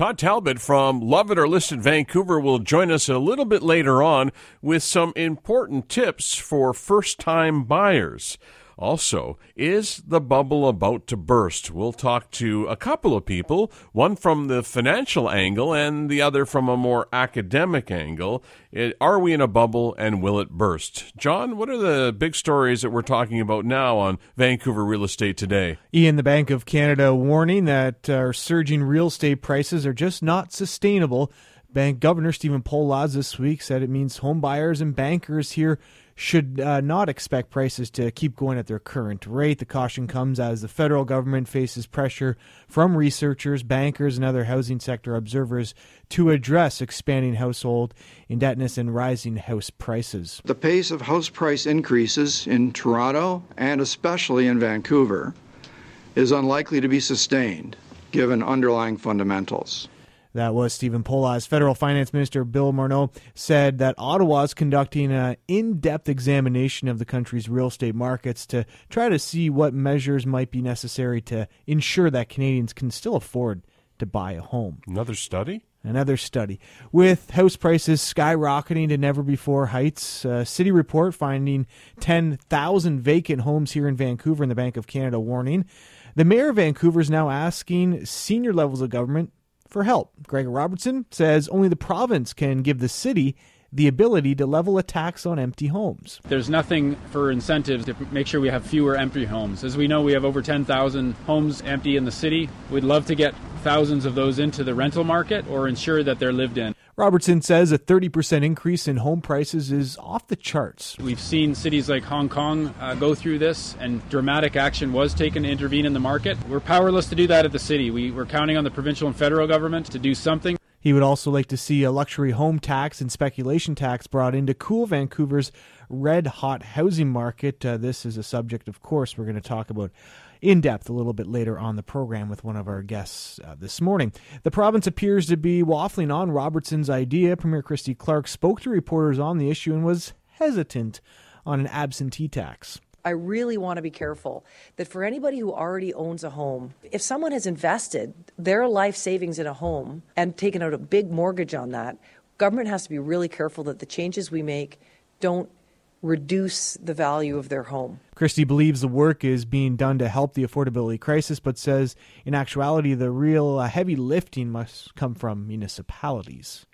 Todd Talbot from Love It or List It Vancouver will join us a little bit later on with some important tips for first time buyers. Also, is the bubble about to burst? We'll talk to a couple of people, one from the financial angle and the other from a more academic angle. It, are we in a bubble and will it burst? John, what are the big stories that we're talking about now on Vancouver real estate today? Ian, the Bank of Canada warning that our surging real estate prices are just not sustainable. Bank Governor Stephen Poloz this week said it means home buyers and bankers here should uh, not expect prices to keep going at their current rate. The caution comes as the federal government faces pressure from researchers, bankers, and other housing sector observers to address expanding household indebtedness and rising house prices. The pace of house price increases in Toronto and especially in Vancouver is unlikely to be sustained given underlying fundamentals. That was Stephen Poloz. Federal Finance Minister Bill Morneau said that Ottawa is conducting an in depth examination of the country's real estate markets to try to see what measures might be necessary to ensure that Canadians can still afford to buy a home. Another study? Another study. With house prices skyrocketing to never before heights, a city report finding 10,000 vacant homes here in Vancouver and the Bank of Canada warning. The mayor of Vancouver is now asking senior levels of government for help. Gregor Robertson says only the province can give the city the ability to level a tax on empty homes. There's nothing for incentives to make sure we have fewer empty homes. As we know, we have over 10,000 homes empty in the city. We'd love to get thousands of those into the rental market or ensure that they're lived in. Robertson says a 30% increase in home prices is off the charts. We've seen cities like Hong Kong uh, go through this, and dramatic action was taken to intervene in the market. We're powerless to do that at the city. We, we're counting on the provincial and federal government to do something. He would also like to see a luxury home tax and speculation tax brought in to cool Vancouver's red hot housing market. Uh, this is a subject, of course, we're going to talk about in depth a little bit later on the program with one of our guests uh, this morning. The province appears to be waffling on Robertson's idea. Premier Christy Clark spoke to reporters on the issue and was hesitant on an absentee tax. I really want to be careful that for anybody who already owns a home, if someone has invested their life savings in a home and taken out a big mortgage on that, government has to be really careful that the changes we make don't reduce the value of their home. Christy believes the work is being done to help the affordability crisis, but says in actuality the real uh, heavy lifting must come from municipalities.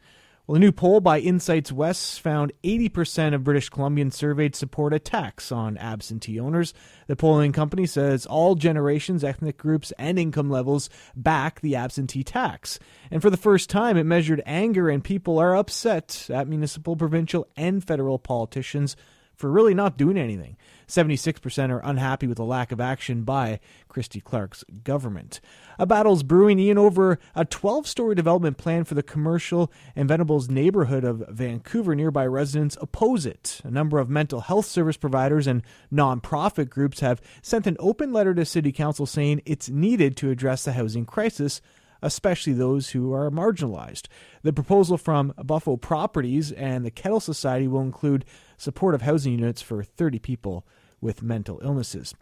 Well, a new poll by Insights West found 80% of British Columbians surveyed support a tax on absentee owners. The polling company says all generations, ethnic groups, and income levels back the absentee tax. And for the first time, it measured anger, and people are upset at municipal, provincial, and federal politicians for really not doing anything. 76% are unhappy with the lack of action by Christy Clark's government. A battle's brewing, Ian, over a 12 story development plan for the commercial and Venables neighborhood of Vancouver. Nearby residents oppose it. A number of mental health service providers and nonprofit groups have sent an open letter to City Council saying it's needed to address the housing crisis especially those who are marginalized. The proposal from Boffo Properties and the Kettle Society will include supportive housing units for 30 people with mental illnesses.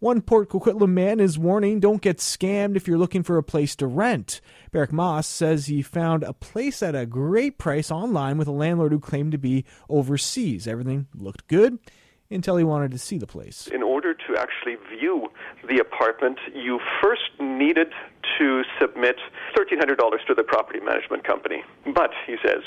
One Port Coquitlam man is warning don't get scammed if you're looking for a place to rent. Beric Moss says he found a place at a great price online with a landlord who claimed to be overseas. Everything looked good until he wanted to see the place. In order to actually view the apartment, you first needed to submit $1,300 to the property management company. But, he says,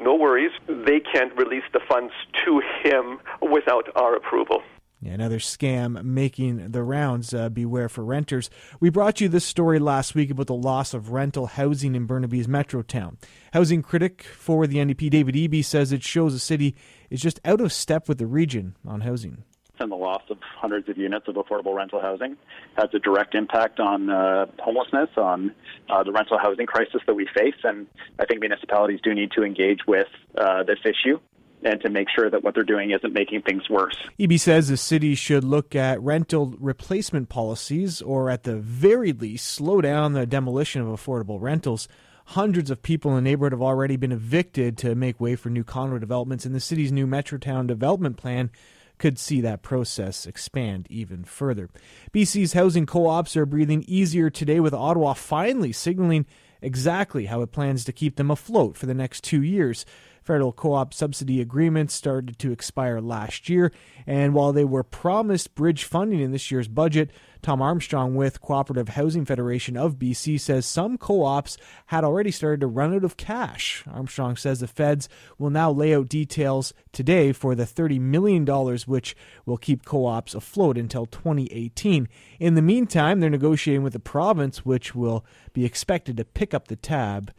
no worries, they can't release the funds to him without our approval. Another scam making the rounds. Uh, beware for renters. We brought you this story last week about the loss of rental housing in Burnaby's Metrotown. Housing critic for the NDP, David Eby, says it shows the city is just out of step with the region on housing and the loss of hundreds of units of affordable rental housing has a direct impact on uh, homelessness, on uh, the rental housing crisis that we face. And I think municipalities do need to engage with uh, this issue and to make sure that what they're doing isn't making things worse. Eby says the city should look at rental replacement policies or at the very least slow down the demolition of affordable rentals. Hundreds of people in the neighborhood have already been evicted to make way for new condo developments, and the city's new Metrotown development plan could see that process expand even further. BC's housing co ops are breathing easier today with Ottawa finally signaling exactly how it plans to keep them afloat for the next two years. Federal co op subsidy agreements started to expire last year, and while they were promised bridge funding in this year's budget, Tom Armstrong with Cooperative Housing Federation of BC says some co ops had already started to run out of cash. Armstrong says the feds will now lay out details today for the $30 million, which will keep co ops afloat until 2018. In the meantime, they're negotiating with the province, which will be expected to pick up the tab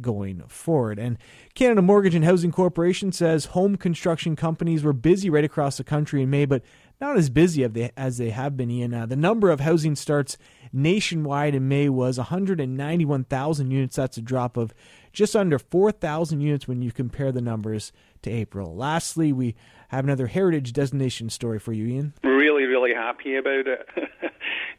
going forward. And Canada Mortgage and Housing Corporation says home construction companies were busy right across the country in May, but not as busy as they have been, Ian. Uh, the number of housing starts nationwide in May was 191,000 units. That's a drop of just under 4,000 units when you compare the numbers to April. Lastly, we have another heritage designation story for you, Ian. Really, really happy about it,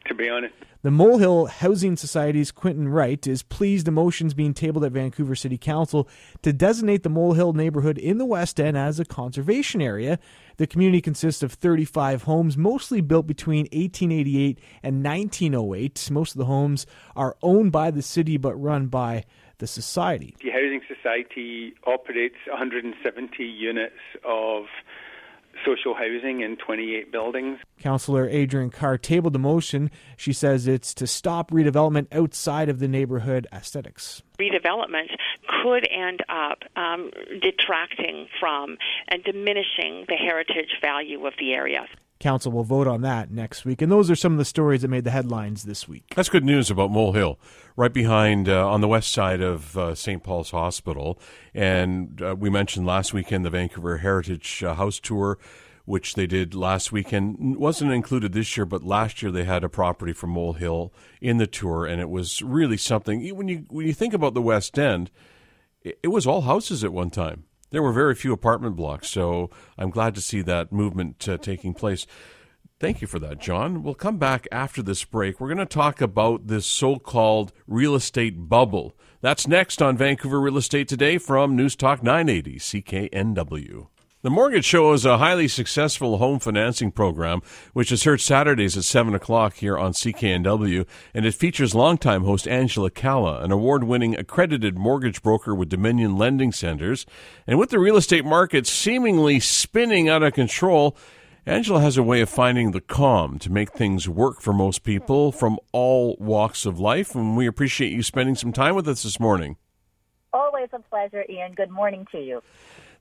to be honest. The Molehill Housing Society's Quentin Wright is pleased the motions being tabled at Vancouver City Council to designate the Molehill neighborhood in the West End as a conservation area. The community consists of 35 homes, mostly built between 1888 and 1908. Most of the homes are owned by the city but run by the society. The Housing Society operates 170 units of social housing in 28 buildings. Councillor Adriane Carr tabled the motion. She says it's to stop redevelopment outside of the neighborhood aesthetics. Redevelopment could end up um, detracting from and diminishing the heritage value of the area. Council will vote on that next week. And those are some of the stories that made the headlines this week. That's good news about Molehill, right behind uh, on the west side of uh, St. Paul's Hospital. And uh, we mentioned last weekend the Vancouver Heritage uh, House Tour, which they did last weekend. wasn't included this year, but last year they had a property from Molehill in the tour, and it was really something. When you when you think about the West End, it was all houses at one time there were very few apartment blocks, so I'm glad to see that movement uh, taking place. Thank you for that, John. We'll come back after this break. We're going to talk about this so called real estate bubble. That's next on Vancouver Real Estate Today from News Talk 980 CKNW. The Mortgage Show is a highly successful home financing program, which is heard Saturdays at 7 o'clock here on CKNW, and it features longtime host Angela Calla, an award winning accredited mortgage broker with Dominion Lending Centers. And with the real estate market seemingly spinning out of control, Angela has a way of finding the calm to make things work for most people from all walks of life, and we appreciate you spending some time with us this morning. Always a pleasure, Ian. Good morning to you.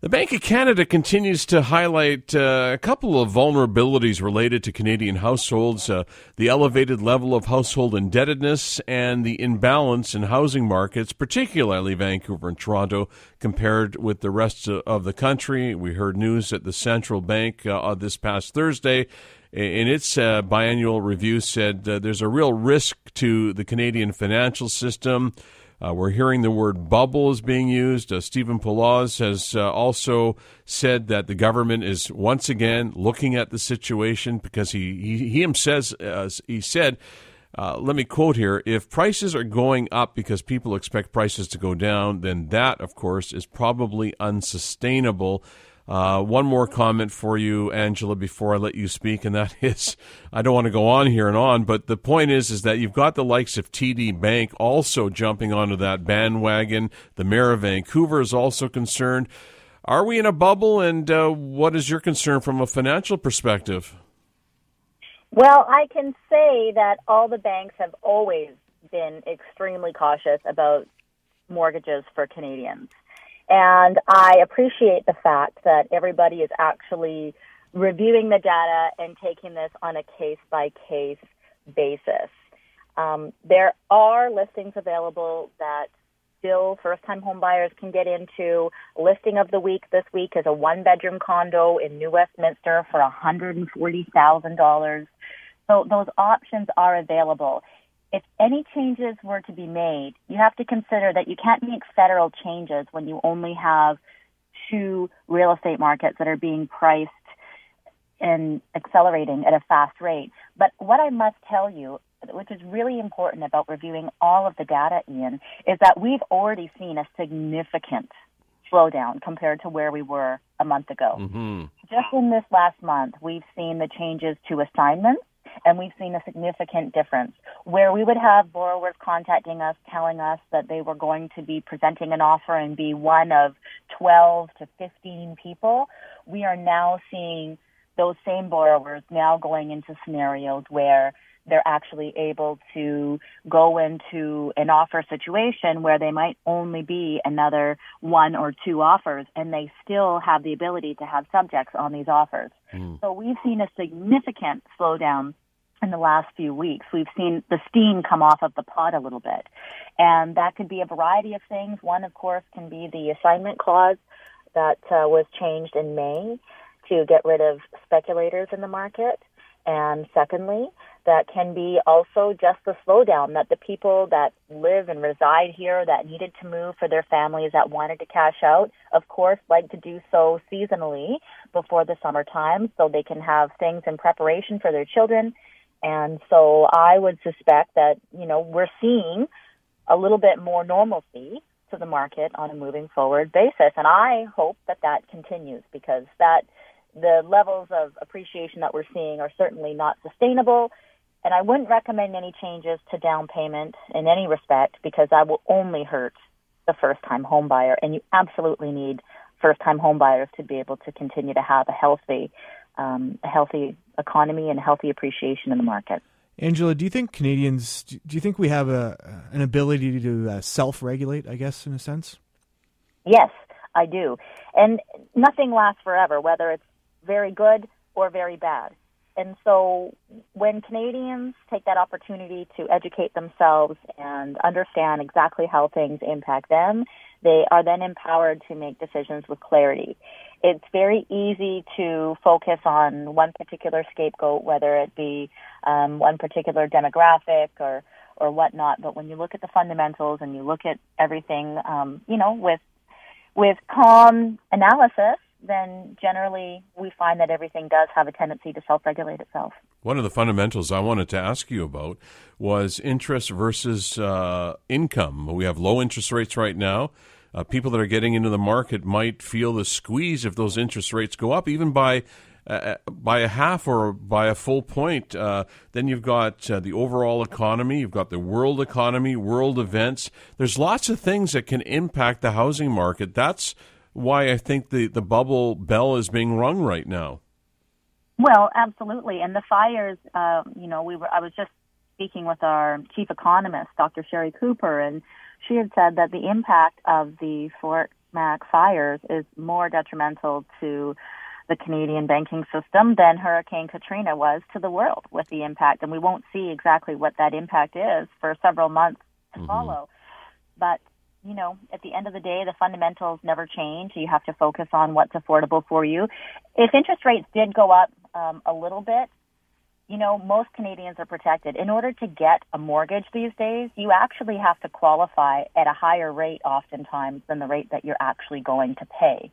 The Bank of Canada continues to highlight uh, a couple of vulnerabilities related to Canadian households uh, the elevated level of household indebtedness and the imbalance in housing markets, particularly Vancouver and Toronto, compared with the rest of the country. We heard news at the central bank uh, this past Thursday in its uh, biannual review said uh, there's a real risk to the Canadian financial system. Uh, we're hearing the word bubble is being used. Uh, Stephen Poloz has uh, also said that the government is once again looking at the situation because he he, he says he said. Uh, let me quote here if prices are going up because people expect prices to go down, then that, of course, is probably unsustainable. Uh, one more comment for you, Angela, before I let you speak, and that is, I don't want to go on here and on, but the point is, is that you've got the likes of TD Bank also jumping onto that bandwagon. The mayor of Vancouver is also concerned. Are we in a bubble, and uh, what is your concern from a financial perspective? Well, I can say that all the banks have always been extremely cautious about mortgages for Canadians. And I appreciate the fact that everybody is actually reviewing the data and taking this on a case by case basis. Um, there are listings available that still first time home buyers can get into. Listing of the week this week is a one bedroom condo in New Westminster for $140,000. So those options are available if any changes were to be made, you have to consider that you can't make federal changes when you only have two real estate markets that are being priced and accelerating at a fast rate. But what I must tell you, which is really important about reviewing all of the data, Ian, is that we've already seen a significant slowdown compared to where we were a month ago. Mm-hmm. Just in this last month, we've seen the changes to assignments And we've seen a significant difference where we would have borrowers contacting us telling us that they were going to be presenting an offer and be one of 12 to 15 people. We are now seeing those same borrowers now going into scenarios where they're actually able to go into an offer situation where they might only be another one or two offers and they still have the ability to have subjects on these offers. Mm. So we've seen a significant slowdown in the last few weeks. We've seen the steam come off of the pot a little bit. And that could be a variety of things. One, of course, can be the assignment clause that uh, was changed in May to get rid of speculators in the market. And secondly, that can be also just the slowdown that the people that live and reside here that needed to move for their families that wanted to cash out, of course, like to do so seasonally before the summertime so they can have things in preparation for their children. And so I would suspect that, you know, we're seeing a little bit more normalcy to the market on a moving forward basis. And I hope that that continues because that the levels of appreciation that we're seeing are certainly not sustainable. And I wouldn't recommend any changes to down payment in any respect because that will only hurt the first time home buyer. And you absolutely need first time home buyers to be able to continue to have a healthy, um, a healthy economy and healthy appreciation in the market. Angela, do you think Canadians, do you think we have a, an ability to uh, self regulate, I guess, in a sense? Yes, I do. And nothing lasts forever, whether it's very good or very bad. And so when Canadians take that opportunity to educate themselves and understand exactly how things impact them, they are then empowered to make decisions with clarity. It's very easy to focus on one particular scapegoat, whether it be um, one particular demographic or or whatnot. But when you look at the fundamentals and you look at everything, um, you know, with with calm analysis, then generally we find that everything does have a tendency to self regulate itself. One of the fundamentals I wanted to ask you about was interest versus uh, income. We have low interest rates right now. Uh, people that are getting into the market might feel the squeeze if those interest rates go up, even by uh, uh by a half or by a full point. Uh, then you've got uh, the overall economy, you've got the world economy, world events. There's lots of things that can impact the housing market. That's why I think the, the bubble bell is being rung right now. Well, absolutely. And the fires, uh, you know, we were, I was just speaking with our chief economist, Dr. Sherry Cooper, and she had said that the impact of the Fort Mac fires is more detrimental to the Canadian banking system than Hurricane Katrina was to the world with the impact. And we won't see exactly what that impact is for several months to mm-hmm. follow. But you know, at the end of the day, the fundamentals never change. You have to focus on what's affordable for you. If interest rates did go up um, a little bit, you know, most Canadians are protected. In order to get a mortgage these days, you actually have to qualify at a higher rate oftentimes than the rate that you're actually going to pay.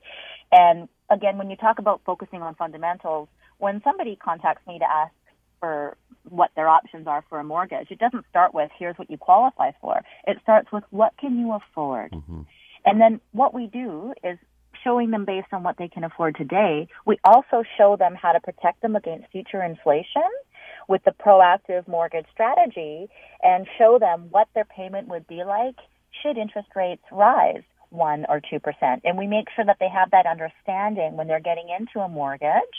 And again, when you talk about focusing on fundamentals, when somebody contacts me to ask for what their options are for a mortgage. It doesn't start with here's what you qualify for. It starts with what can you afford. Mm-hmm. And then what we do is showing them based on what they can afford today. We also show them how to protect them against future inflation with the proactive mortgage strategy and show them what their payment would be like should interest rates rise one or two percent. And we make sure that they have that understanding when they're getting into a mortgage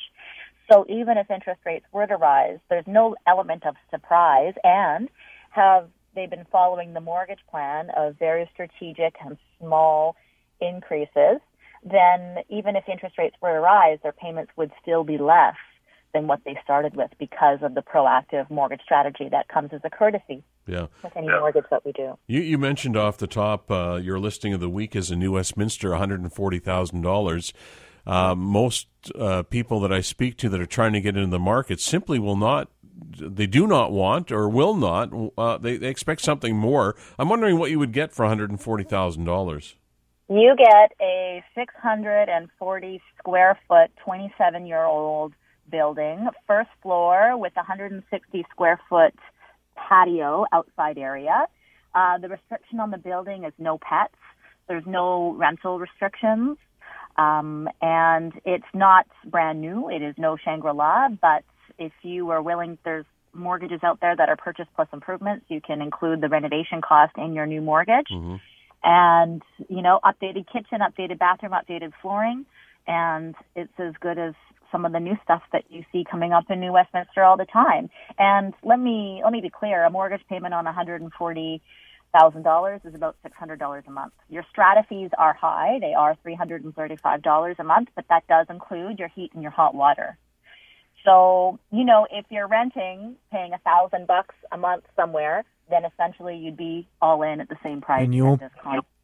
so even if interest rates were to rise, there's no element of surprise. And have they been following the mortgage plan of very strategic and small increases, then even if interest rates were to rise, their payments would still be less than what they started with because of the proactive mortgage strategy that comes as a courtesy yeah. with any mortgage that we do. You, you mentioned off the top uh, your listing of the week is a New Westminster, $140,000. Uh, most uh, people that I speak to that are trying to get into the market simply will not, they do not want or will not, uh, they, they expect something more. I'm wondering what you would get for $140,000. You get a 640 square foot, 27 year old building, first floor with 160 square foot patio outside area. Uh, the restriction on the building is no pets. There's no rental restrictions. Um, and it's not brand new. It is no Shangri-La, but if you are willing, there's mortgages out there that are purchase plus improvements. You can include the renovation cost in your new mortgage. Mm-hmm. And, you know, updated kitchen, updated bathroom, updated flooring. And it's as good as some of the new stuff that you see coming up in New Westminster all the time. And let me let me be clear: a mortgage payment on one hundred and forty thousand dollars is about six hundred dollars a month. Your strata fees are high; they are three hundred and thirty-five dollars a month, but that does include your heat and your hot water. So, you know, if you're renting, paying a thousand bucks a month somewhere, then essentially you'd be all in at the same price. And you won't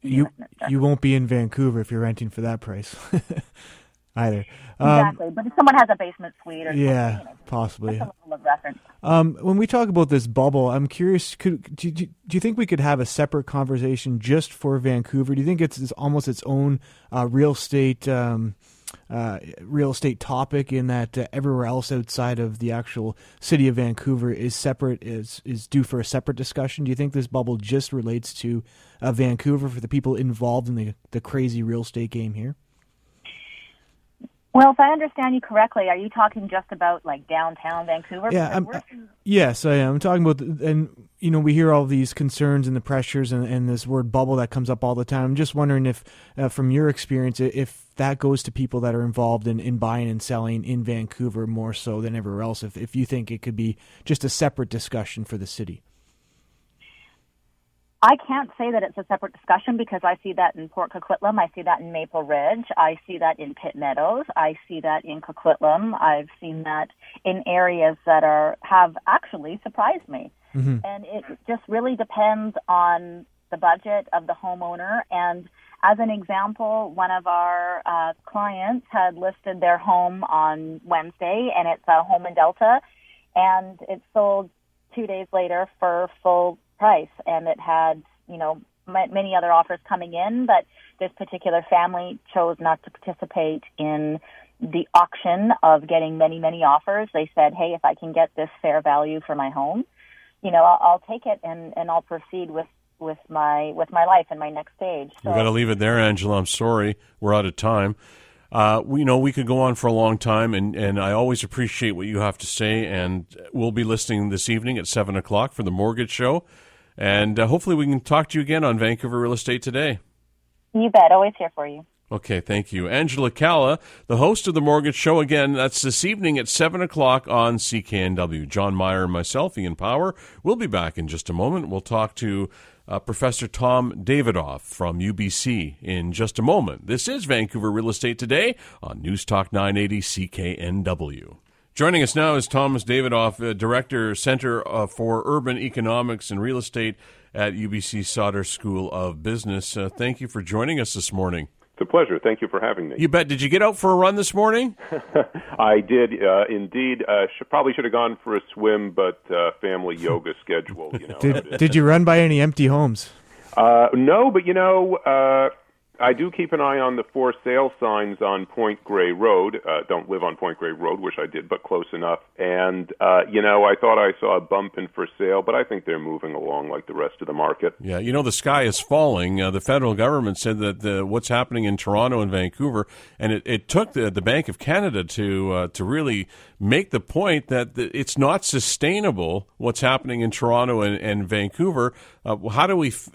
you you won't be in Vancouver if you're renting for that price. Either. Um, exactly, but if someone has a basement suite or yeah, you know, possibly. that's a level of reference. Um, when we talk about this bubble, I'm curious. Could do, do, do you think we could have a separate conversation just for Vancouver? Do you think it's, it's almost its own uh, real estate um, uh, real estate topic in that uh, everywhere else outside of the actual city of Vancouver is separate is is due for a separate discussion? Do you think this bubble just relates to uh, Vancouver for the people involved in the the crazy real estate game here? Well, if I understand you correctly, are you talking just about like downtown Vancouver? Yeah, I'm, we're- yes, I am. I'm talking about, and you know, we hear all these concerns and the pressures and, and this word bubble that comes up all the time. I'm just wondering if, uh, from your experience, if that goes to people that are involved in, in buying and selling in Vancouver more so than everywhere else. If if you think it could be just a separate discussion for the city. I can't say that it's a separate discussion because I see that in Port Coquitlam, I see that in Maple Ridge, I see that in Pitt Meadows, I see that in Coquitlam, I've seen that in areas that are have actually surprised me. And it just really depends on the budget of the homeowner. And as an example, one of our uh, clients had listed their home on Wednesday, and it's a home in Delta, and it sold two days later for full price, and it had you know m- many other offers coming in, but this particular family chose not to participate in the auction of getting many many offers. They said, "Hey, if I can get this fair value for my home, you know, I'll, I'll take it and and I'll proceed with with my with my life and my next stage." So, We got to leave it there, Angela. I'm sorry, we're out of time. Uh, we you know we could go on for a long time, and, and I always appreciate what you have to say. And we'll be listening this evening at seven o'clock for the Mortgage Show, and uh, hopefully we can talk to you again on Vancouver Real Estate today. you bet, always here for you. Okay, thank you. Angela Calla, the host of the Mortgage Show. Again, that's this evening at 7 o'clock on CKNW. John Meyer and myself, Ian Power, will be back in just a moment. We'll talk to uh, Professor Tom Davidoff from UBC in just a moment. This is Vancouver Real Estate Today on News Talk 980 CKNW. Joining us now is Thomas Davidoff, uh, Director, Center uh, for Urban Economics and Real Estate at UBC Sauder School of Business. Uh, thank you for joining us this morning. It's a pleasure. Thank you for having me. You bet. Did you get out for a run this morning? I did uh, indeed. Uh, should, probably should have gone for a swim, but uh, family yoga schedule. You know. Did did you run by any empty homes? Uh, no, but you know, uh, I do keep an eye on the for sale signs on Point Grey Road. Uh, don't live on Point Grey Road, which I did, but close enough. And uh, you know, I thought I saw a bump in for sale, but I think they're moving along like the rest of the market. Yeah, you know the sky is falling. Uh, the federal government said that the, what's happening in Toronto and Vancouver, and it, it took the, the Bank of Canada to uh, to really make the point that the, it's not sustainable what's happening in Toronto and, and Vancouver. Uh, how do we? f-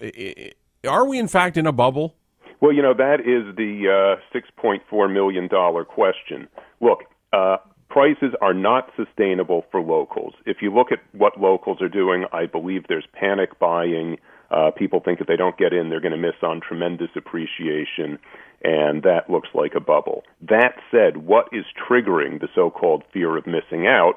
Are we in fact in a bubble? Well, you know, that is the uh, $6.4 million question. Look, uh, prices are not sustainable for locals. If you look at what locals are doing, I believe there's panic buying. Uh, people think if they don't get in, they're going to miss on tremendous appreciation, and that looks like a bubble. That said, what is triggering the so called fear of missing out?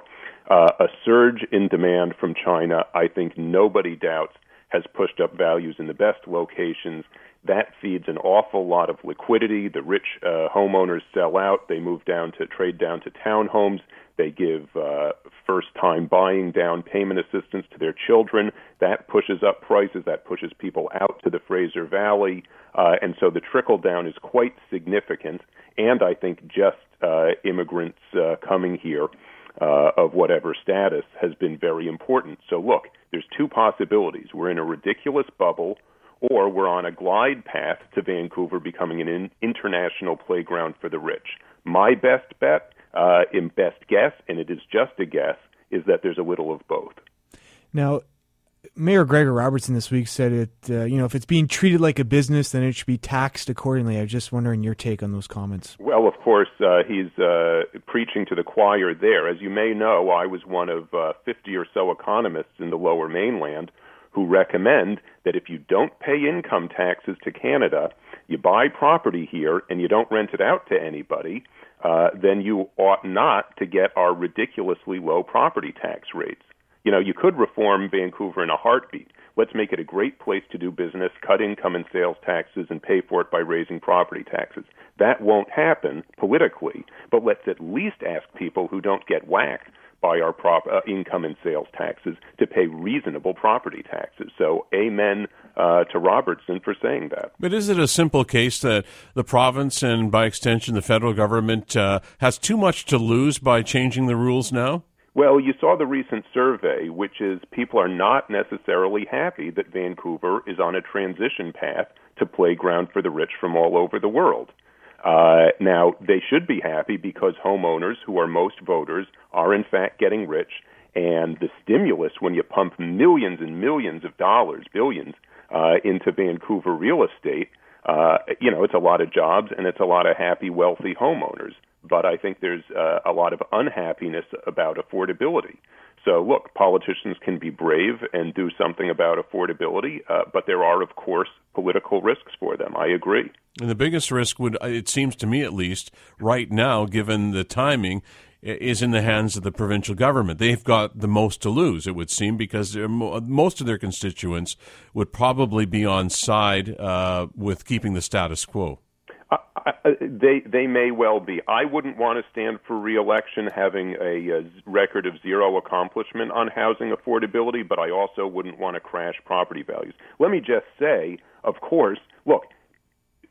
Uh, a surge in demand from China, I think nobody doubts, has pushed up values in the best locations. That feeds an awful lot of liquidity. The rich uh, homeowners sell out. They move down to trade down to townhomes. They give uh, first time buying down payment assistance to their children. That pushes up prices. That pushes people out to the Fraser Valley. Uh, and so the trickle down is quite significant. And I think just uh, immigrants uh, coming here uh, of whatever status has been very important. So look, there's two possibilities. We're in a ridiculous bubble or we're on a glide path to Vancouver becoming an in- international playground for the rich. My best bet, uh, in best guess, and it is just a guess, is that there's a little of both. Now, Mayor Gregor Robertson this week said it. Uh, you know, if it's being treated like a business, then it should be taxed accordingly. I was just wondering your take on those comments. Well, of course, uh, he's uh, preaching to the choir there. As you may know, I was one of uh, 50 or so economists in the Lower Mainland who recommend that if you don't pay income taxes to Canada, you buy property here and you don't rent it out to anybody, uh, then you ought not to get our ridiculously low property tax rates. You know, you could reform Vancouver in a heartbeat. Let's make it a great place to do business, cut income and sales taxes, and pay for it by raising property taxes. That won't happen politically, but let's at least ask people who don't get whacked by our prop, uh, income and sales taxes to pay reasonable property taxes. So, amen uh, to Robertson for saying that. But is it a simple case that the province and, by extension, the federal government uh, has too much to lose by changing the rules now? Well, you saw the recent survey, which is people are not necessarily happy that Vancouver is on a transition path to playground for the rich from all over the world. Uh, now, they should be happy because homeowners, who are most voters, are in fact getting rich, and the stimulus when you pump millions and millions of dollars, billions, uh, into Vancouver real estate, uh, you know, it's a lot of jobs and it's a lot of happy, wealthy homeowners but I think there's uh, a lot of unhappiness about affordability. So, look, politicians can be brave and do something about affordability, uh, but there are, of course, political risks for them. I agree. And the biggest risk would, uh, it seems to me at least, right now, given the timing, is in the hands of the provincial government. They've got the most to lose, it would seem, because most of their constituents would probably be on side uh, with keeping the status quo. They they may well be. I wouldn't want to stand for reelection having a, a record of zero accomplishment on housing affordability, but I also wouldn't want to crash property values. Let me just say, of course, look,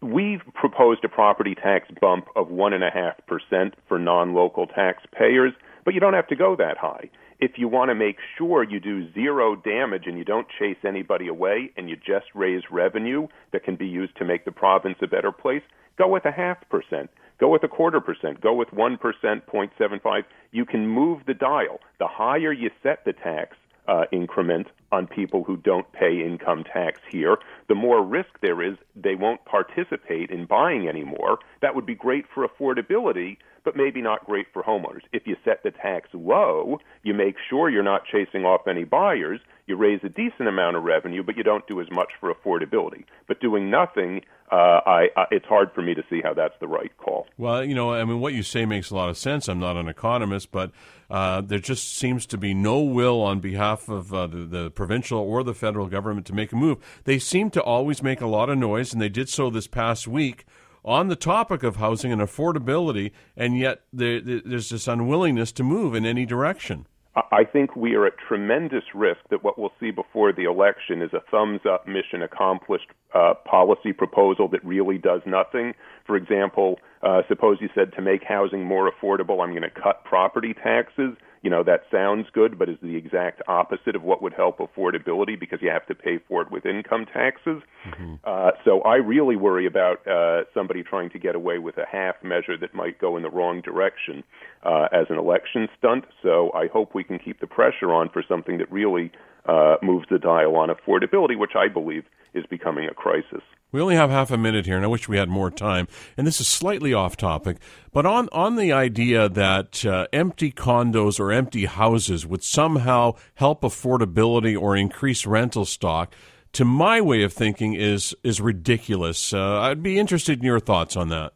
we've proposed a property tax bump of one and a half percent for non-local taxpayers, but you don't have to go that high. If you want to make sure you do zero damage and you don't chase anybody away and you just raise revenue that can be used to make the province a better place, Go with a half percent. Go with a quarter percent. Go with 1%, 0.75. You can move the dial. The higher you set the tax uh, increment on people who don't pay income tax here, the more risk there is they won't participate in buying anymore. That would be great for affordability, but maybe not great for homeowners. If you set the tax low, you make sure you're not chasing off any buyers, you raise a decent amount of revenue, but you don't do as much for affordability. But doing nothing, uh, I, I, it's hard for me to see how that's the right call. Well, you know, I mean, what you say makes a lot of sense. I'm not an economist, but uh, there just seems to be no will on behalf of uh, the, the provincial or the federal government to make a move. They seem to always make a lot of noise, and they did so this past week on the topic of housing and affordability, and yet there, there's this unwillingness to move in any direction. I think we are at tremendous risk that what we'll see before the election is a thumbs up, mission accomplished uh, policy proposal that really does nothing. For example, uh, suppose you said to make housing more affordable, I'm going to cut property taxes you know that sounds good, but is the exact opposite of what would help affordability because you have to pay for it with income taxes. Mm-hmm. Uh, so I really worry about uh, somebody trying to get away with a half measure that might go in the wrong direction uh, as an election stunt. So I hope we can keep the pressure on for something that really uh, moves the dial on affordability, which I believe is becoming a crisis. We only have half a minute here, and I wish we had more time. And this is slightly off topic, but on on the idea that uh, empty condos or empty houses would somehow help affordability or increase rental stock, to my way of thinking, is is ridiculous. Uh, I'd be interested in your thoughts on that.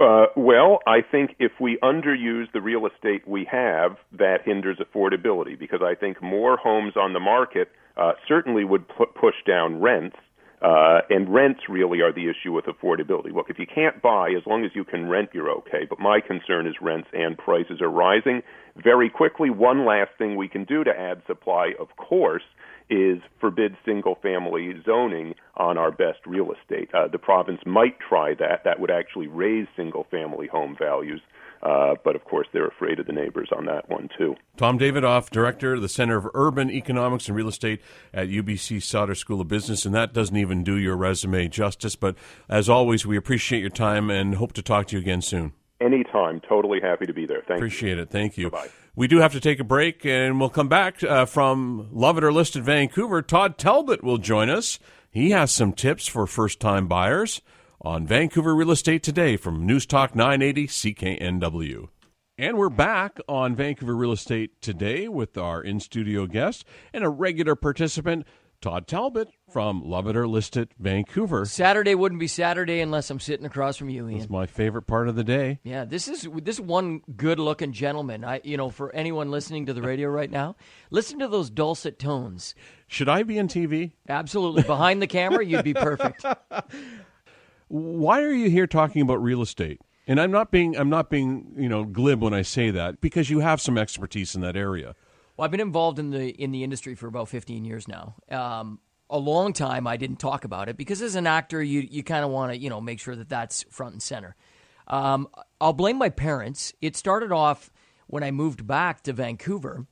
Uh, well, I think if we underuse the real estate we have, that hinders affordability because I think more homes on the market uh, certainly would pu- push down rents uh, and rents really are the issue with affordability. Look, if you can't buy, as long as you can rent, you're okay. But my concern is rents and prices are rising. Very quickly, one last thing we can do to add supply, of course, is forbid single family zoning on our best real estate. Uh, the province might try that. That would actually raise single family home values. Uh, but of course, they're afraid of the neighbors on that one too. Tom Davidoff, director of the Center of Urban Economics and Real Estate at UBC Sauder School of Business, and that doesn't even do your resume justice. But as always, we appreciate your time and hope to talk to you again soon. Anytime. Totally happy to be there. Thank you. Appreciate you. it. Thank you. Bye-bye. We do have to take a break, and we'll come back uh, from Love It or List It Vancouver. Todd Talbot will join us. He has some tips for first time buyers on Vancouver Real Estate Today from News Talk 980 CKNW. And we're back on Vancouver Real Estate Today with our in studio guest and a regular participant, Todd Talbot from Love It or List It Vancouver. Saturday wouldn't be Saturday unless I'm sitting across from you, Ian. It's my favorite part of the day. Yeah, this is this one good-looking gentleman. I, you know, for anyone listening to the radio right now, listen to those dulcet tones. Should I be in TV? Absolutely, behind the camera, you'd be perfect. Why are you here talking about real estate? And I'm not being I'm not being you know glib when I say that because you have some expertise in that area. Well, I've been involved in the in the industry for about 15 years now. Um, a long time I didn't talk about it because as an actor, you you kind of want to you know make sure that that's front and center. Um, I'll blame my parents. It started off when I moved back to Vancouver,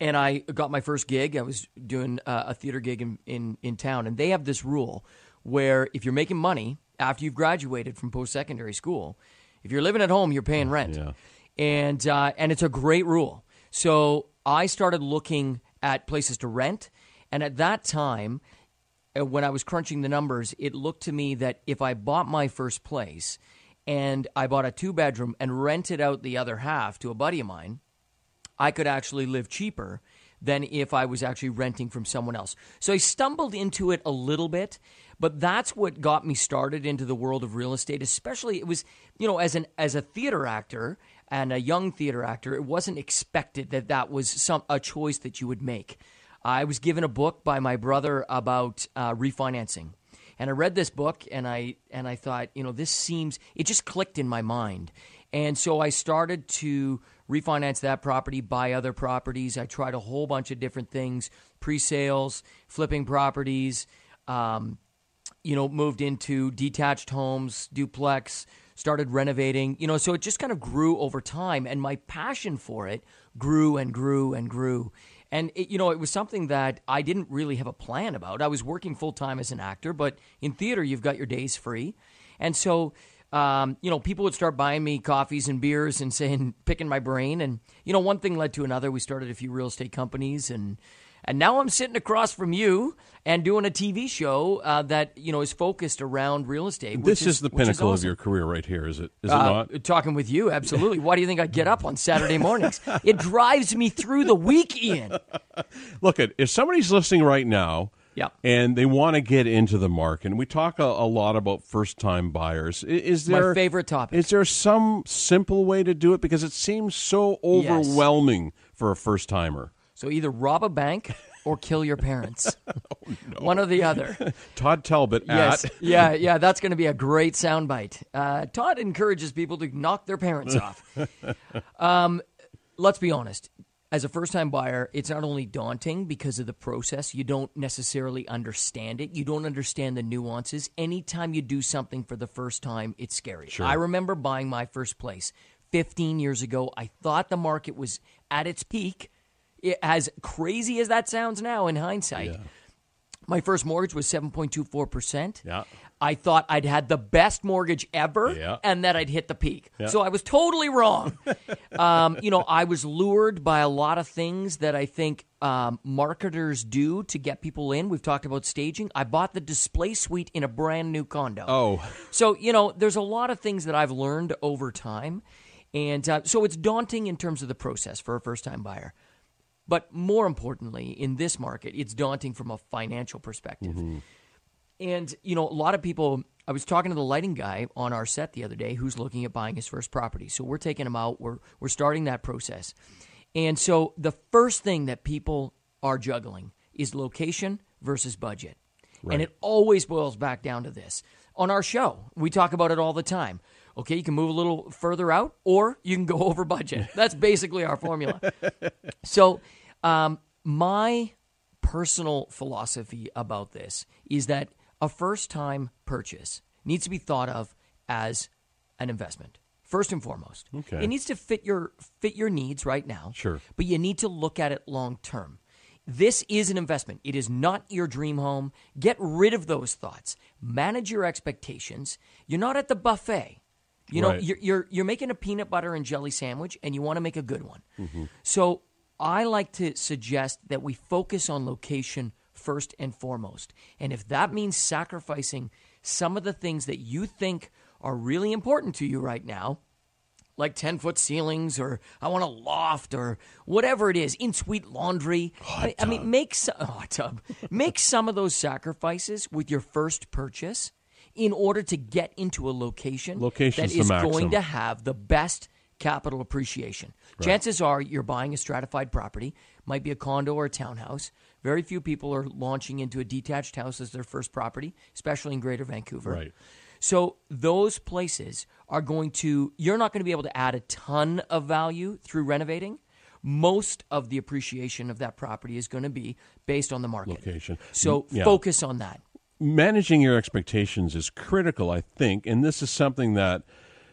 and I got my first gig. I was doing uh, a theater gig in, in in town, and they have this rule where if you're making money after you've graduated from post secondary school, if you're living at home, you're paying rent, Yeah. and uh, and it's a great rule. So I started looking at places to rent, and at that time, uh, when I was crunching the numbers, it looked to me that if I bought my first place and I bought a two bedroom and rented out the other half to a buddy of mine, I could actually live cheaper than if I was actually renting from someone else. So I stumbled into it a little bit, but that's what got me started into the world of real estate, especially it was, you know, as an as a theater actor and a young theater actor, it wasn't expected that that was some a choice that you would make. I was given a book by my brother about uh, refinancing. And I read this book and I and I thought, you know, this seems it just clicked in my mind. And so I started to refinance that property, buy other properties. I tried a whole bunch of different things, pre-sales, flipping properties, um, you know, moved into detached homes, duplex, started renovating, you know, so it just kind of grew over time and my passion for it grew and grew and grew. And it, you know, it was something that I didn't really have a plan about. I was working full time as an actor, but in theater, you've got your days free, and so um, you know, people would start buying me coffees and beers and saying, picking my brain, and you know, one thing led to another. We started a few real estate companies, and and now I'm sitting across from you and doing a TV show uh, that you know is focused around real estate. This which is, the pinnacle of awesome. your career right here, is it? Is it Uh, not? Talking with you, absolutely. Why do you think I get up on Saturday mornings? it drives me through the week, Ian. Look at if somebody's listening right now, Yeah. and they want to get into the market. And we talk a, a lot about first-time buyers. I- Is My there favorite topic. Is there some simple way to do it because it seems so overwhelming for a first-timer? So either rob a bank or kill your parents. Oh, One or the other. Todd Talbot Yes. at yeah, yeah, that's going to be a great soundbite. Uh, Todd encourages people to knock their parents off. Um, let's be honest. As a first time buyer, it's not only daunting because of the process, you don't necessarily understand it. You don't understand the nuances. Anytime you do something for the first time, it's scary. I remember buying my first place 15 years ago. I thought the market was at its peak. It, as crazy as that sounds now in hindsight, my first mortgage was 7.24%. Yeah. I thought I'd had the best mortgage ever Yeah. and that I'd hit the peak. So I was totally wrong. um, you know, I was lured by a lot of things that I think um, marketers do to get people in. We've talked about staging. I bought the display suite in a brand new condo. Oh, So, you know, there's a lot of things that I've learned over time. And uh, so it's daunting in terms of the process for a first time buyer. But more importantly, in this market, it's daunting from a financial perspective. Mm-hmm. And, you know, a lot of people, I was talking to the lighting guy on our set the other day who's looking at buying his first property. So we're taking him out, we're, we're starting that process. And so the first thing that people are juggling is location versus budget. And it always boils back down to this. On our show, we talk about it all the time. Okay, you can move a little further out or you can go over budget. That's basically our formula. So, um, my personal philosophy about this is that a first time purchase needs to be thought of as an investment. First and foremost. Okay. It needs to fit your fit your needs right now. Sure. But you need to look at it long term. This is an investment. It is not your dream home. Get rid of those thoughts. Manage your expectations. You're not at the buffet. You know, Right. you're, you're you're making a peanut butter and jelly sandwich, and you want to make a good one. Mm-hmm. So I like to suggest that we focus on location first and foremost. And if that means sacrificing some of the things that you think are really important to you right now, like 10 foot ceilings or I want a loft or whatever it is, in suite laundry. I, I mean, make some, oh, hot tub. make some of those sacrifices with your first purchase in order to get into a location Location's that is going to have the best capital appreciation. Chances are you're buying a stratified property, might be a condo or a townhouse. Very few people are launching into a detached house as their first property, especially in Greater Vancouver. Right. So those places are going to you're not going to be able to add a ton of value through renovating. Most of the appreciation of that property is going to be based on the market. Location. So Yeah. focus on that. managing your expectations is critical, I think, and this is something that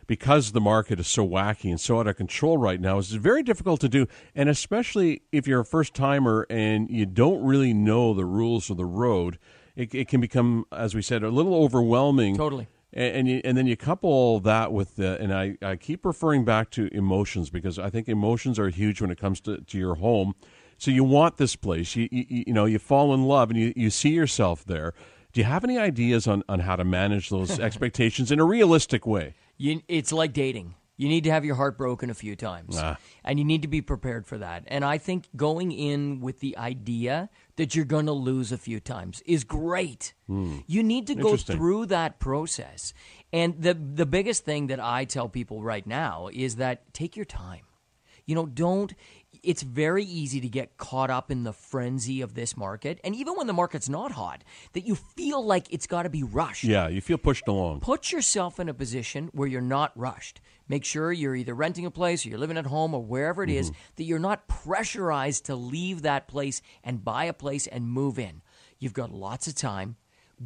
because the market is so wacky and so out of control right now is very difficult to do and especially if you're a first timer and you don't really know the rules of the road it, it can become as we said a little overwhelming Totally. and and, you, and then you couple that with the and I, I keep referring back to emotions because I think emotions are huge when it comes to, to your home. So you want this place, you, you you know you fall in love and you, you see yourself there. Do you have any ideas on, on how to manage those expectations in a realistic way? You, it's like dating. You need to have your heart broken a few times. Ah. And you need to be prepared for that. And I think going in with the idea that you're going to lose a few times is great. You need to go through that process. And the the biggest thing that I tell people right now is that take your time. You know, don't it's very easy to get caught up in the frenzy of this market. And even when the market's not hot, that you feel like it's got to be rushed Yeah, you feel pushed along. put yourself in a position where you're not rushed. Make sure you're either renting a place or you're living at home or wherever it is, mm-hmm. that you're not pressurized to leave that place and buy a place and move in. You've got lots of time.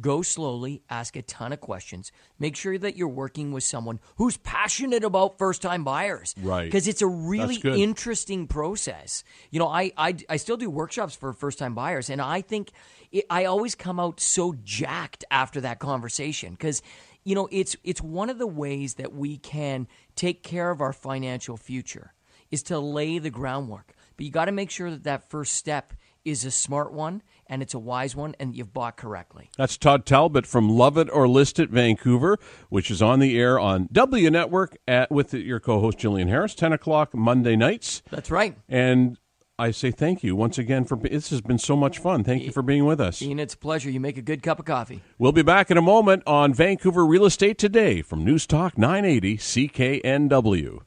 Go slowly, ask a ton of questions. Make sure that you're working with someone who's passionate about first time buyers. Right. Because it's a really interesting process. You know, I, I, I still do workshops for first time buyers, and I think it, I always come out so jacked after that conversation because, you know, it's, it's one of the ways that we can take care of our financial future is to lay the groundwork. But you got to make sure that that first step is a smart one and it's a wise one and you've bought correctly. That's Todd Talbot from Love It or List It Vancouver, which is on the air on W Network at, with your co-host Jillian Harris, ten o'clock Monday nights. That's right. And I say thank you once again for this has been so much fun. Thank you for being with us. Ian, it's a pleasure. You make a good cup of coffee. We'll be back in a moment on Vancouver Real Estate Today from News Talk 980 CKNW.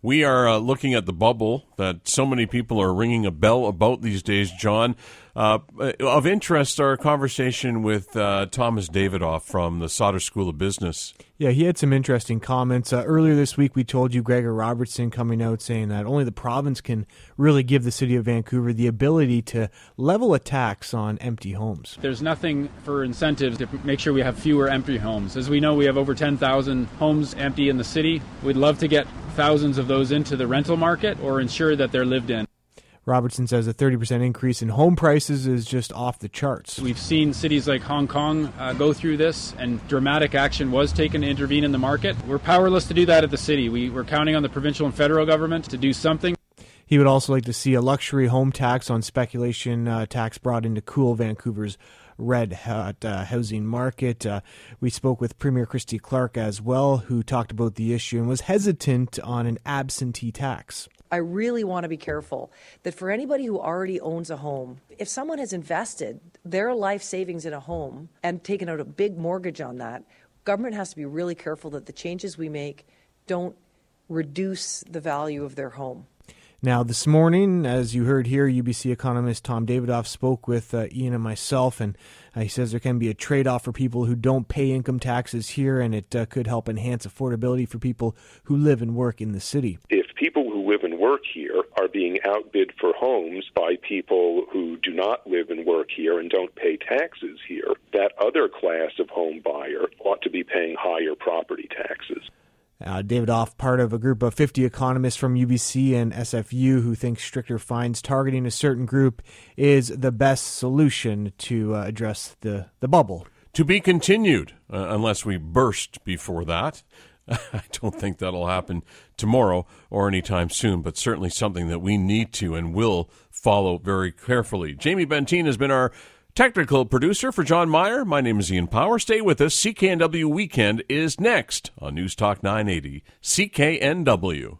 We are uh, looking at the bubble that so many people are ringing a bell about these days, John. Uh, of interest, our conversation with uh, Thomas Davidoff from the Sauder School of Business. Yeah, he had some interesting comments. Uh, earlier this week, we told you Gregor Robertson coming out saying that only the province can really give the city of Vancouver the ability to level a tax on empty homes. There's nothing for incentives to make sure we have fewer empty homes. As we know, we have over 10,000 homes empty in the city. We'd love to get thousands of those into the rental market or ensure that they're lived in. Robertson says a 30% increase in home prices is just off the charts. We've seen cities like Hong Kong uh, go through this, and dramatic action was taken to intervene in the market. We're powerless to do that at the city. We, we're counting on the provincial and federal government to do something. He would also like to see a luxury home tax on speculation uh, tax brought into cool Vancouver's red hot uh, housing market. Uh, we spoke with Premier Christy Clark as well, who talked about the issue and was hesitant on an absentee tax. I really want to be careful that for anybody who already owns a home, if someone has invested their life savings in a home and taken out a big mortgage on that, government has to be really careful that the changes we make don't reduce the value of their home. Now, this morning, as you heard here, UBC economist Tom Davidoff spoke with uh, Ian and myself, and uh, he says there can be a trade off for people who don't pay income taxes here, and it uh, could help enhance affordability for people who live and work in the city. If people who live and work here are being outbid for homes by people who do not live and work here and don't pay taxes here, that other class of home buyer ought to be paying higher property taxes. Uh, Davidoff, part of a group of 50 economists from UBC and SFU who think stricter fines targeting a certain group is the best solution to uh, address the, the bubble. To be continued, uh, unless we burst before that. I don't think that'll happen tomorrow or anytime soon, but certainly something that we need to and will follow very carefully. Jamie Benteen has been our technical producer for John Meyer. My name is Ian Power. Stay with us. CKNW Weekend is next on News Talk 980. CKNW.